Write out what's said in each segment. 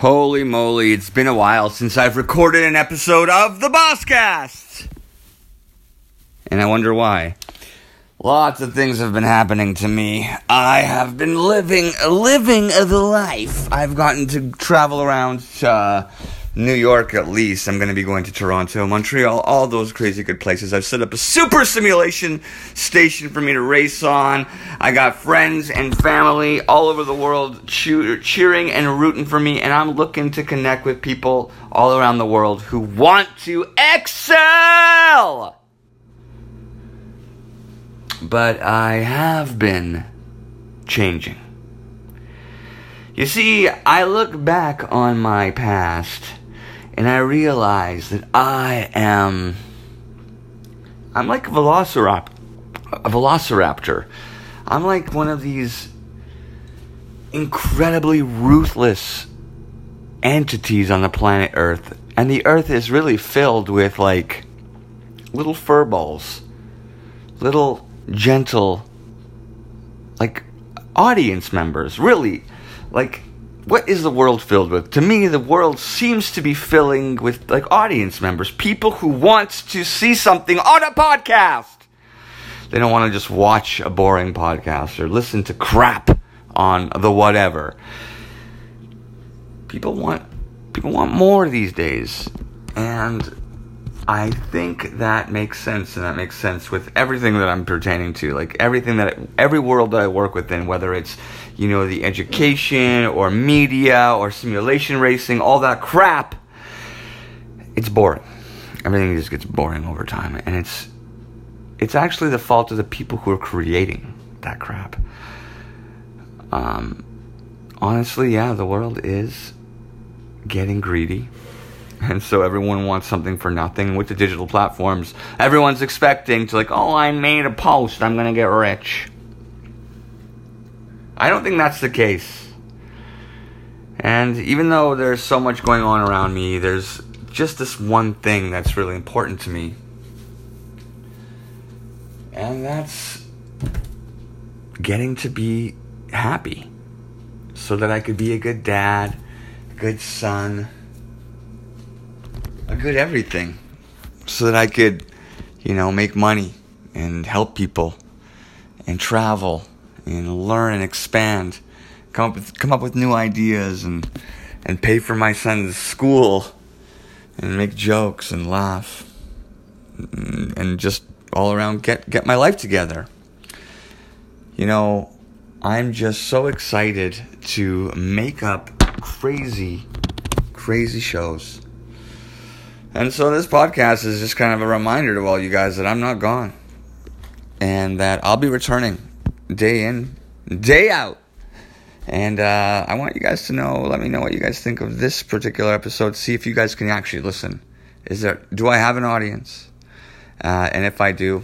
Holy moly, it's been a while since I've recorded an episode of the Bosscast! And I wonder why. Lots of things have been happening to me. I have been living, living the life. I've gotten to travel around uh, New York at least. I'm going to be going to Toronto, Montreal, all those crazy good places. I've set up a super simulation station for me to race on. I got friends and family all over the world cheer- cheering and rooting for me, and I'm looking to connect with people all around the world who want to excel. But I have been changing. You see, I look back on my past and I realize that I am. I'm like a velociraptor. A velociraptor. I'm like one of these incredibly ruthless entities on the planet Earth. And the Earth is really filled with like little furballs, little gentle, like audience members. Really, like what is the world filled with? To me, the world seems to be filling with like audience members, people who want to see something on a podcast. They don't want to just watch a boring podcast or listen to crap on the whatever. People want people want more these days. And I think that makes sense, and that makes sense with everything that I'm pertaining to, like everything that every world that I work within, whether it's you know the education or media or simulation racing, all that crap. It's boring. Everything just gets boring over time, and it's it's actually the fault of the people who are creating that crap. Um, honestly, yeah, the world is getting greedy and so everyone wants something for nothing with the digital platforms. Everyone's expecting to, like, oh, I made a post, I'm gonna get rich. I don't think that's the case. And even though there's so much going on around me, there's just this one thing that's really important to me. And that's getting to be happy so that I could be a good dad, good son good everything so that I could, you know, make money and help people and travel and learn and expand, come up with come up with new ideas and and pay for my son's school and make jokes and laugh and just all around get get my life together. You know, I'm just so excited to make up crazy crazy shows and so this podcast is just kind of a reminder to all you guys that I'm not gone and that I'll be returning day in, day out. And uh, I want you guys to know, let me know what you guys think of this particular episode. See if you guys can actually listen. Is there, do I have an audience? Uh, and if I do,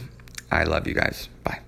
I love you guys. Bye.